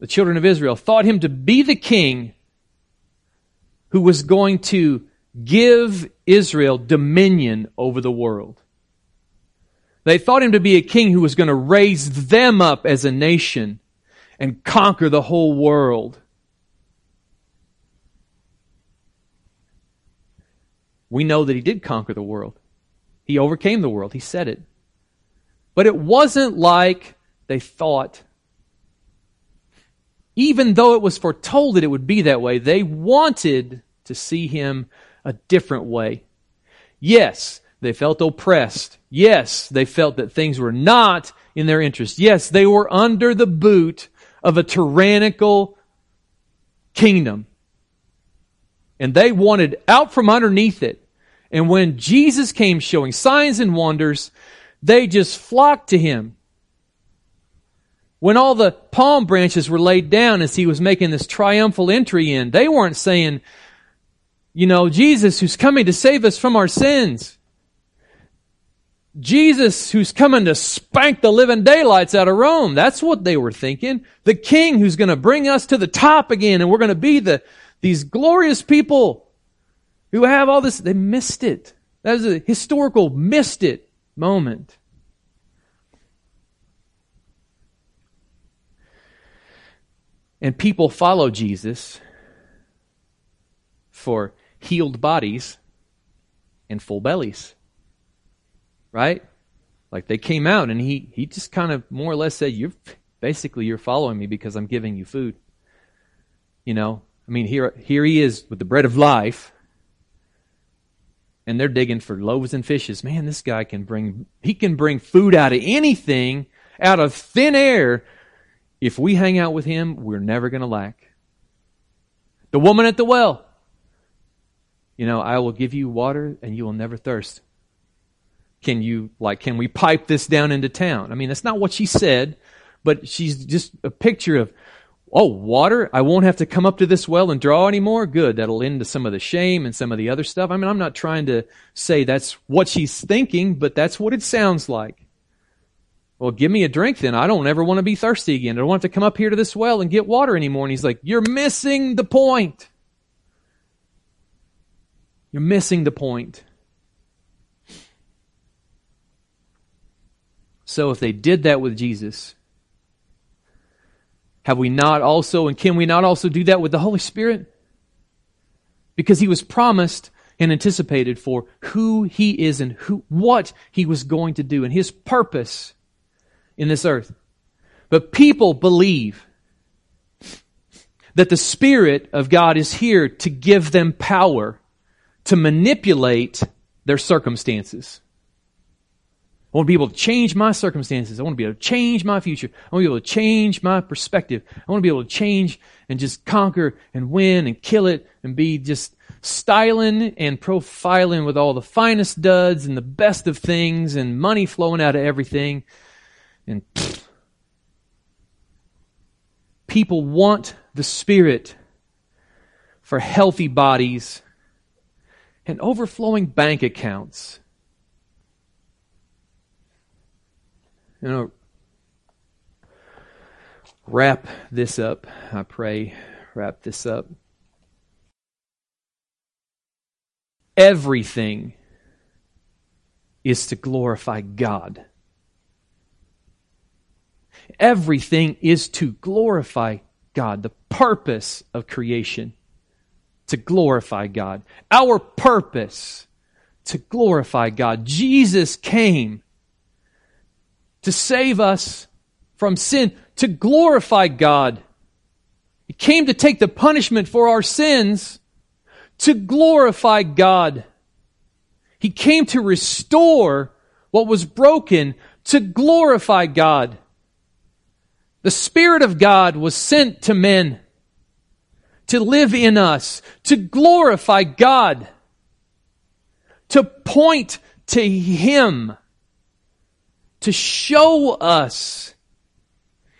The children of Israel thought him to be the king who was going to give Israel dominion over the world. They thought him to be a king who was going to raise them up as a nation and conquer the whole world. We know that he did conquer the world. He overcame the world. He said it. But it wasn't like they thought. Even though it was foretold that it would be that way, they wanted to see him a different way. Yes, they felt oppressed. Yes, they felt that things were not in their interest. Yes, they were under the boot of a tyrannical kingdom. And they wanted out from underneath it. And when Jesus came showing signs and wonders, they just flocked to him. When all the palm branches were laid down as he was making this triumphal entry in, they weren't saying, you know, Jesus who's coming to save us from our sins. Jesus who's coming to spank the living daylights out of Rome. That's what they were thinking. The king who's going to bring us to the top again and we're going to be the, these glorious people who have all this. They missed it. That was a historical missed it moment. And people follow Jesus for healed bodies and full bellies. Right? Like they came out and he, he just kind of more or less said, You're basically you're following me because I'm giving you food. You know, I mean here here he is with the bread of life. And they're digging for loaves and fishes. Man, this guy can bring he can bring food out of anything, out of thin air. If we hang out with him, we're never going to lack. The woman at the well. You know, I will give you water and you will never thirst. Can you, like, can we pipe this down into town? I mean, that's not what she said, but she's just a picture of, oh, water? I won't have to come up to this well and draw anymore? Good. That'll end to some of the shame and some of the other stuff. I mean, I'm not trying to say that's what she's thinking, but that's what it sounds like. Well, give me a drink then. I don't ever want to be thirsty again. I don't want to come up here to this well and get water anymore. And he's like, You're missing the point. You're missing the point. So if they did that with Jesus, have we not also, and can we not also do that with the Holy Spirit? Because he was promised and anticipated for who he is and who, what he was going to do and his purpose in this earth. But people believe that the Spirit of God is here to give them power to manipulate their circumstances. I want to be able to change my circumstances. I want to be able to change my future. I want to be able to change my perspective. I want to be able to change and just conquer and win and kill it and be just styling and profiling with all the finest duds and the best of things and money flowing out of everything. And pfft. people want the Spirit for healthy bodies and overflowing bank accounts you know, wrap this up. I pray, wrap this up. Everything is to glorify God. Everything is to glorify God. The purpose of creation to glorify God. Our purpose to glorify God. Jesus came to save us from sin, to glorify God. He came to take the punishment for our sins to glorify God. He came to restore what was broken to glorify God. The Spirit of God was sent to men to live in us, to glorify God, to point to Him to show us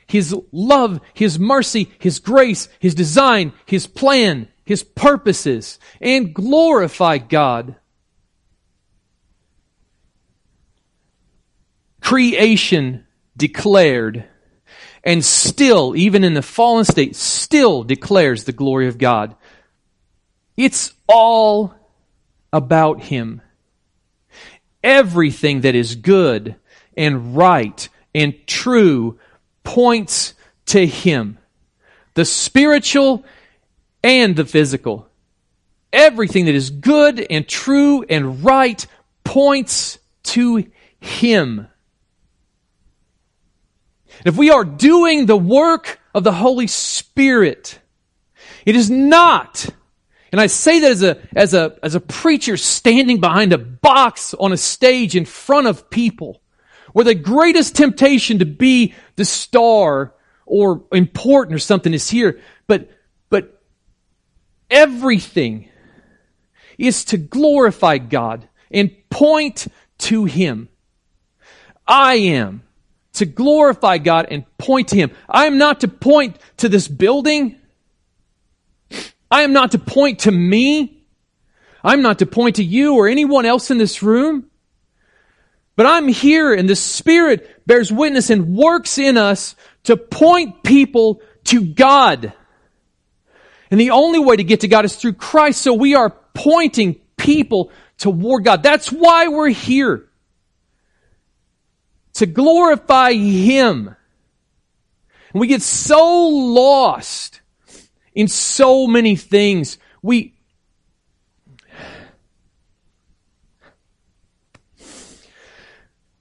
His love, His mercy, His grace, His design, His plan, His purposes, and glorify God. Creation declared, and still, even in the fallen state, still declares the glory of God. It's all about Him. Everything that is good and right and true points to Him. The spiritual and the physical. Everything that is good and true and right points to Him. If we are doing the work of the Holy Spirit, it is not, and I say that as a, as a, as a preacher standing behind a box on a stage in front of people where the greatest temptation to be the star or important or something is here. But, but everything is to glorify God and point to Him. I am to glorify God and point to Him. I am not to point to this building. I am not to point to me. I'm not to point to you or anyone else in this room. But I'm here and the Spirit bears witness and works in us to point people to God. And the only way to get to God is through Christ. So we are pointing people toward God. That's why we're here. To glorify Him. And we get so lost in so many things. We,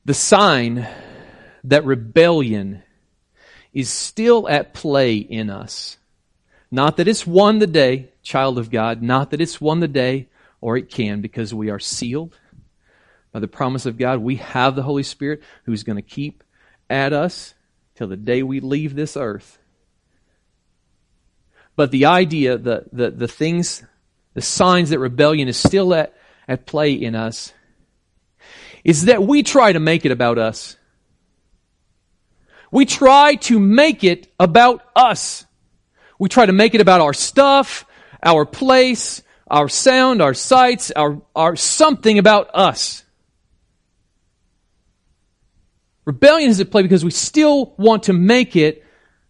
the sign that rebellion is still at play in us. Not that it's won the day, child of God, not that it's won the day, or it can, because we are sealed by the promise of God. We have the Holy Spirit who's going to keep at us till the day we leave this earth. But the idea, the, the, the things, the signs that rebellion is still at, at play in us, is that we try to make it about us. We try to make it about us. We try to make it about our stuff, our place, our sound, our sights, our, our something about us. Rebellion is at play because we still want to make it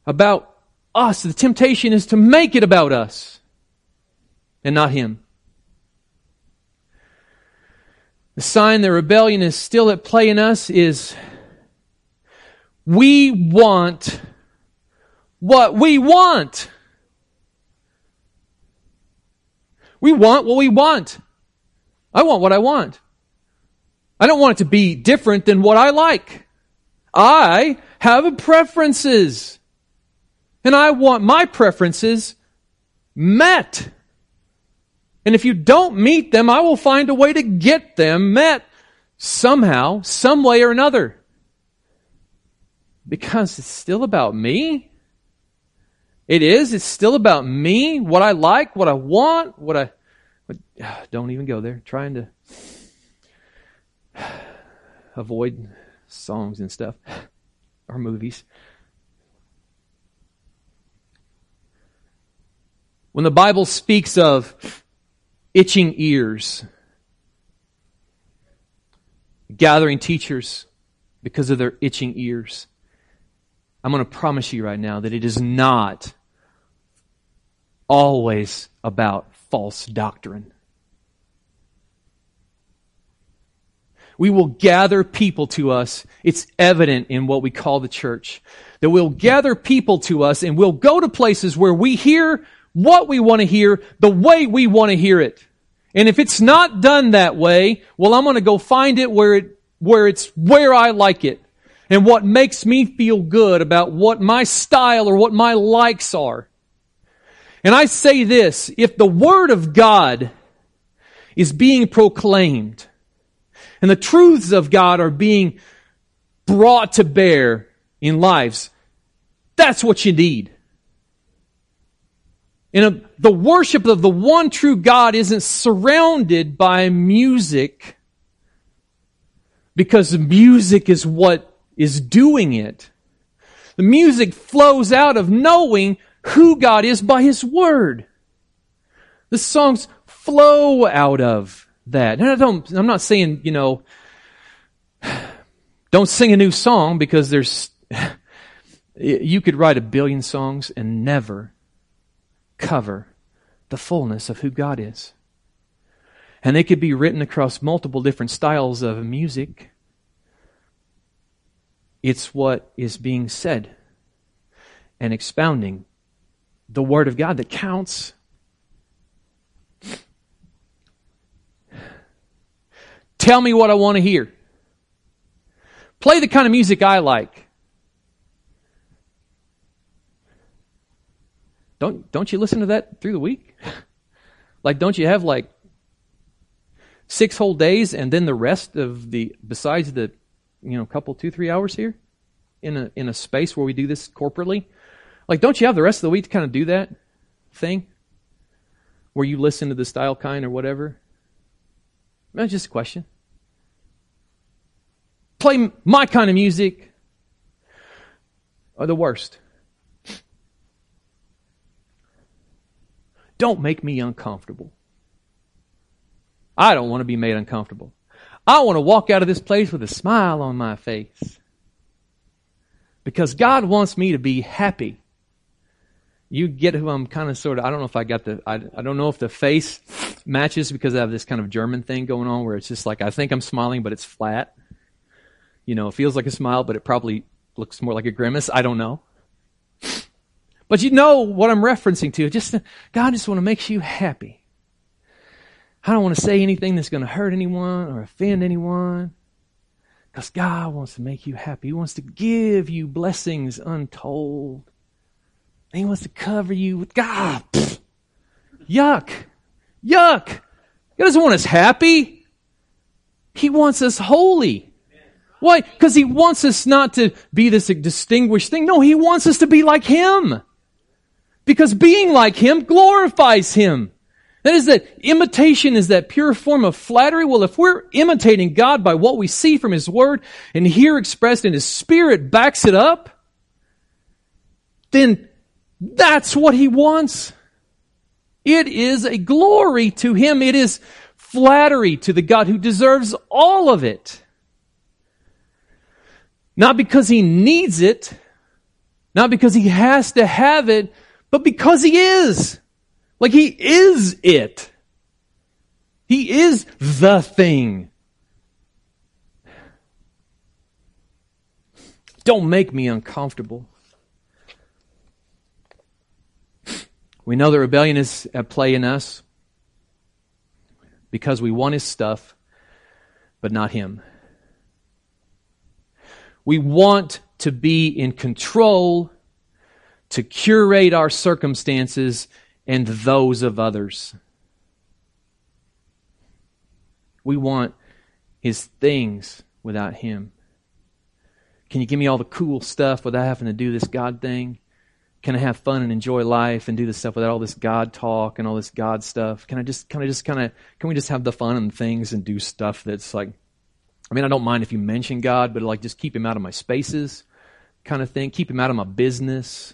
about us. The temptation is to make it about us and not Him. The sign that rebellion is still at play in us is we want what we want. We want what we want. I want what I want. I don't want it to be different than what I like. I have preferences. And I want my preferences met. And if you don't meet them, I will find a way to get them met somehow, some way or another. Because it's still about me. It is. It's still about me, what I like, what I want, what I. What, (sighs) don't even go there. Trying to (sighs) avoid songs and stuff (laughs) or movies. When the Bible speaks of itching ears, gathering teachers because of their itching ears, I'm going to promise you right now that it is not always about false doctrine. We will gather people to us. It's evident in what we call the church. That we'll gather people to us and we'll go to places where we hear what we want to hear the way we want to hear it. And if it's not done that way, well, I'm going to go find it where it, where it's where I like it and what makes me feel good about what my style or what my likes are. And I say this, if the Word of God is being proclaimed and the truths of God are being brought to bear in lives, that's what you need. And a, the worship of the one true God isn't surrounded by music because music is what is doing it. The music flows out of knowing who God is by His Word. The songs flow out of that. And I don't, I'm not saying, you know, (sighs) don't sing a new song because there's, (laughs) you could write a billion songs and never cover the fullness of who God is. And they could be written across multiple different styles of music. It's what is being said and expounding the Word of God that counts. Tell me what I want to hear. Play the kind of music I like. Don't don't you listen to that through the week? (laughs) like don't you have like six whole days and then the rest of the besides the you know couple two three hours here in a in a space where we do this corporately? Like don't you have the rest of the week to kind of do that thing? Where you listen to the style kind or whatever? That's just a question. Play my kind of music or the worst. Don't make me uncomfortable. I don't want to be made uncomfortable. I want to walk out of this place with a smile on my face. Because God wants me to be happy. You get who I'm kind of sort of, I don't know if I got the, I, I don't know if the face matches because I have this kind of German thing going on where it's just like, I think I'm smiling, but it's flat. You know, it feels like a smile, but it probably looks more like a grimace. I don't know. But you know what I'm referencing to. Just, God just want to make you happy. I don't want to say anything that's going to hurt anyone or offend anyone. Because God wants to make you happy. He wants to give you blessings untold. And he wants to cover you with God. Yuck. Yuck. He doesn't want us happy. He wants us holy. Why? Because he wants us not to be this distinguished thing. No, he wants us to be like him. Because being like him glorifies him. That is that imitation is that pure form of flattery. Well, if we're imitating God by what we see from His Word and here expressed in His Spirit backs it up, then that's what He wants. It is a glory to Him. It is flattery to the God who deserves all of it. Not because He needs it, not because He has to have it, but because He is. Like He is it. He is the thing. Don't make me uncomfortable. We know the rebellion is at play in us because we want his stuff, but not him. We want to be in control, to curate our circumstances and those of others. We want his things without him. Can you give me all the cool stuff without having to do this God thing? Can I have fun and enjoy life and do this stuff without all this God talk and all this God stuff? Can I just kind of just kind of can we just have the fun and things and do stuff that's like I mean, I don't mind if you mention God, but like just keep him out of my spaces kind of thing. Keep him out of my business.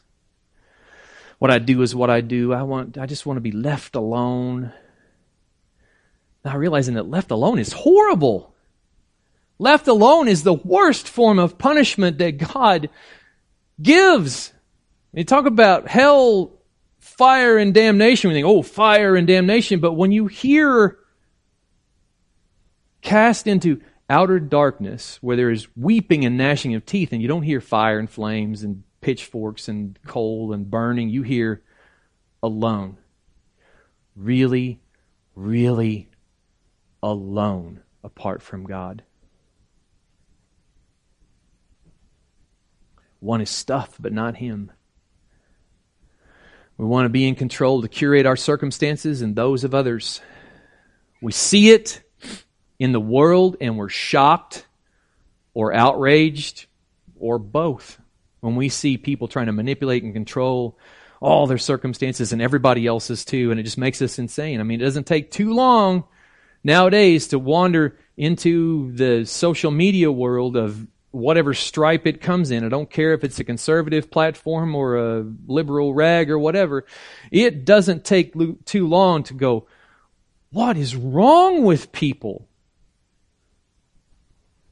What I do is what I do. I want I just want to be left alone. Now realizing that left alone is horrible. Left alone is the worst form of punishment that God gives. You talk about hell, fire, and damnation. We think, oh, fire and damnation. But when you hear cast into outer darkness where there is weeping and gnashing of teeth, and you don't hear fire and flames and pitchforks and coal and burning, you hear alone. Really, really alone apart from God. One is stuff, but not Him. We want to be in control to curate our circumstances and those of others. We see it in the world and we're shocked or outraged or both when we see people trying to manipulate and control all their circumstances and everybody else's too, and it just makes us insane. I mean, it doesn't take too long nowadays to wander into the social media world of whatever stripe it comes in. I don't care if it's a conservative platform or a liberal rag or whatever. It doesn't take too long to go, what is wrong with people?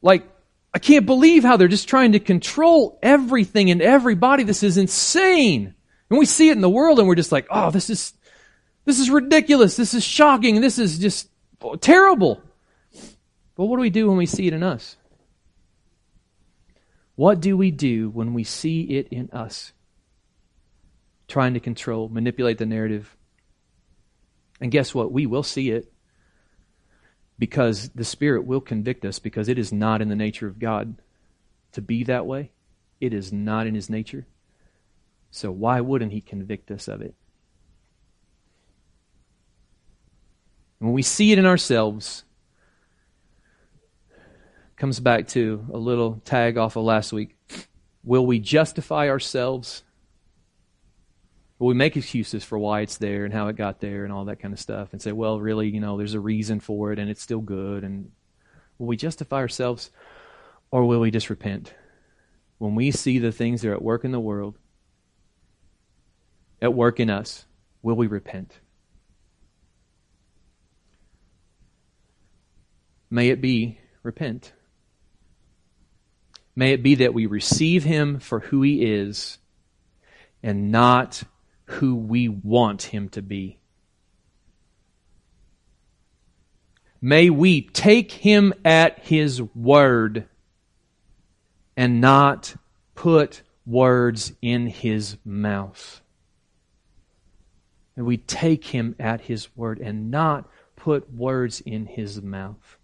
Like, I can't believe how they're just trying to control everything and everybody. This is insane. And we see it in the world and we're just like, oh, this is, this is ridiculous. This is shocking. This is just terrible. But what do we do when we see it in us? What do we do when we see it in us? Trying to control, manipulate the narrative. And guess what? We will see it because the Spirit will convict us because it is not in the nature of God to be that way. It is not in His nature. So why wouldn't He convict us of it? When we see it in ourselves, comes back to a little tag off of last week. Will we justify ourselves? Will we make excuses for why it's there and how it got there and all that kind of stuff and say, well, really, you know, there's a reason for it and it's still good? And will we justify ourselves or will we just repent? When we see the things that are at work in the world, at work in us, will we repent? May it be repent. May it be that we receive him for who he is and not who we want him to be. May we take him at his word and not put words in his mouth. And we take him at his word and not put words in his mouth.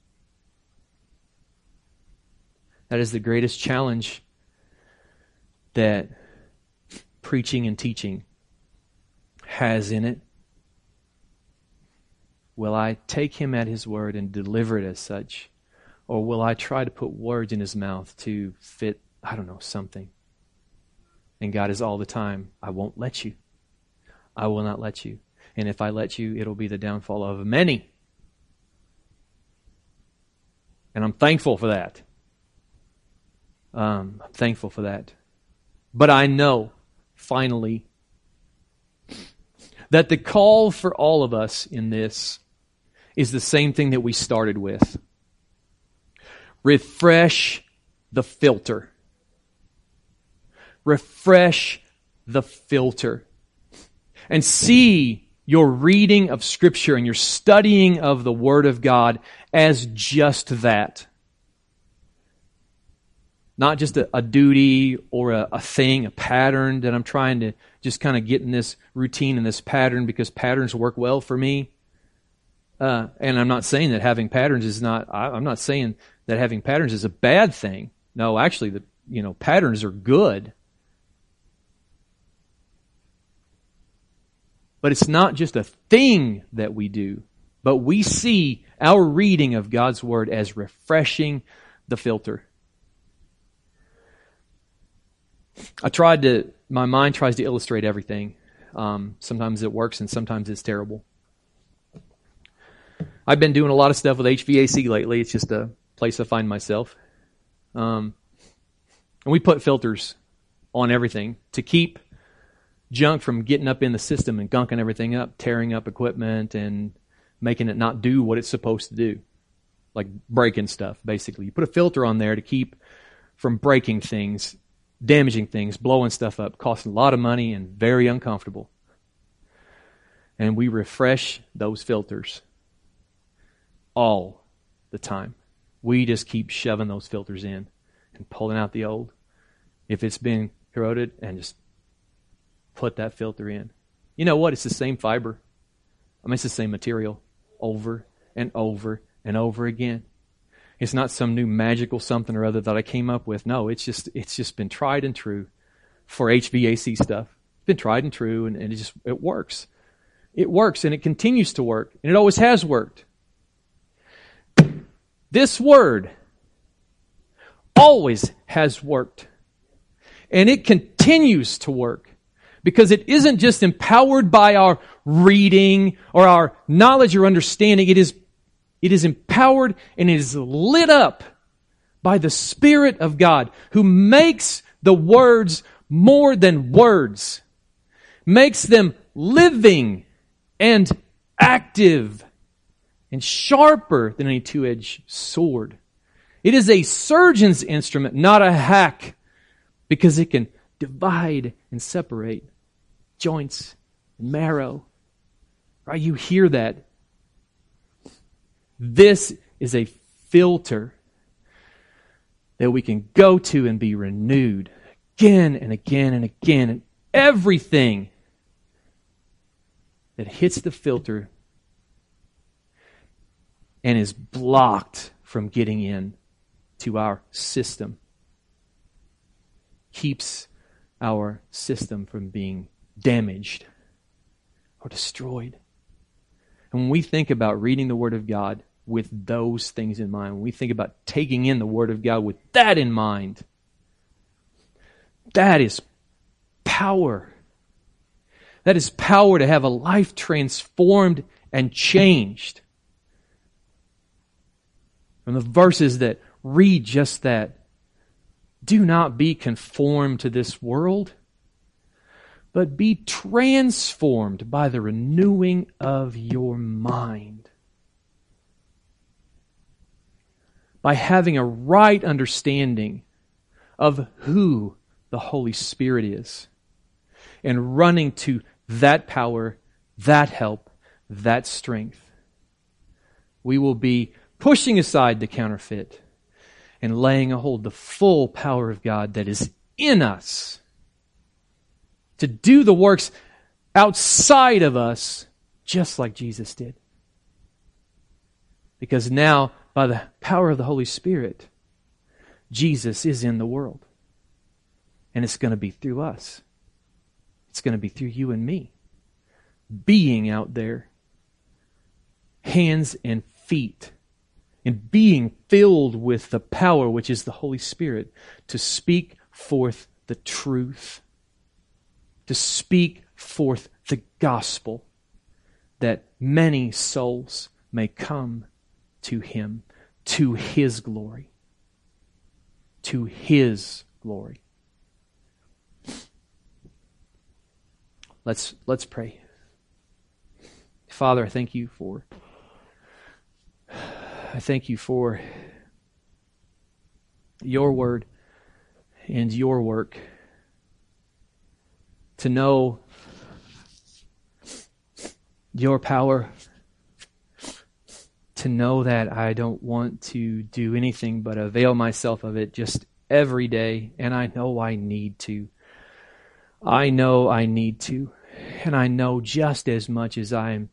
That is the greatest challenge that preaching and teaching has in it. Will I take him at his word and deliver it as such? Or will I try to put words in his mouth to fit, I don't know, something? And God is all the time, I won't let you. I will not let you. And if I let you, it'll be the downfall of many. And I'm thankful for that. Um, I'm thankful for that. But I know, finally, that the call for all of us in this is the same thing that we started with refresh the filter. Refresh the filter. And see your reading of Scripture and your studying of the Word of God as just that not just a, a duty or a, a, thing, a pattern that I'm trying to just kind of get in this routine and this pattern because patterns work well for me. Uh, and I'm not saying that having patterns is not. I, I'm not saying that having patterns is a bad thing. No, actually, the you know patterns are good. But it's not just a thing that we do, but we see our reading of God's Word as refreshing the filter. I tried to, my mind tries to illustrate everything. Um, sometimes it works and sometimes it's terrible. I've been doing a lot of stuff with HVAC lately. It's just a place I find myself. Um, and we put filters on everything to keep junk from getting up in the system and gunking everything up, tearing up equipment and making it not do what it's supposed to do. Like breaking stuff, basically. You put a filter on there to keep from breaking things damaging things, blowing stuff up, costing a lot of money and very uncomfortable. And we refresh those filters all the time. We just keep shoving those filters in and pulling out the old. If it's been corroded, and just put that filter in. You know what? It's the same fiber. I mean, it's the same material over and over and over again. It's not some new magical something or other that I came up with. No, it's just it's just been tried and true for HVAC stuff. It's been tried and true and, and it just it works. It works and it continues to work. And it always has worked. This word always has worked. And it continues to work because it isn't just empowered by our reading or our knowledge or understanding. It is it is empowered and it is lit up by the Spirit of God who makes the words more than words, makes them living and active and sharper than any two edged sword. It is a surgeon's instrument, not a hack, because it can divide and separate joints and marrow. Right? You hear that this is a filter that we can go to and be renewed again and again and again. And everything that hits the filter and is blocked from getting in to our system keeps our system from being damaged or destroyed. And when we think about reading the Word of God, with those things in mind, when we think about taking in the Word of God with that in mind, that is power. That is power to have a life transformed and changed. And the verses that read just that, do not be conformed to this world, but be transformed by the renewing of your mind. By having a right understanding of who the Holy Spirit is and running to that power, that help, that strength. We will be pushing aside the counterfeit and laying a hold the full power of God that is in us to do the works outside of us, just like Jesus did. Because now, by the power of the Holy Spirit, Jesus is in the world. And it's going to be through us. It's going to be through you and me. Being out there, hands and feet, and being filled with the power which is the Holy Spirit to speak forth the truth, to speak forth the gospel, that many souls may come to Him, to His glory. To His glory. Let's, let's pray. Father, I thank you for. I thank you for your word and your work. To know your power, to know that I don't want to do anything but avail myself of it just every day, and I know I need to. I know I need to. And I know just as much as I'm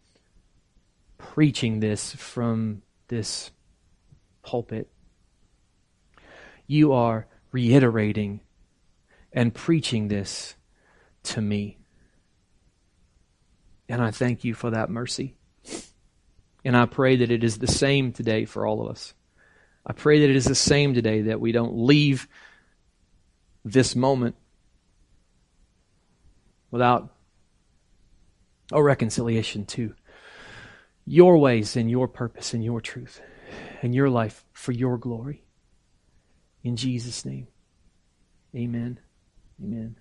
preaching this from this pulpit, you are reiterating and preaching this to me. And I thank you for that mercy. And I pray that it is the same today for all of us. I pray that it is the same today, that we don't leave this moment without a reconciliation to your ways and your purpose and your truth and your life for your glory. In Jesus' name, amen. Amen.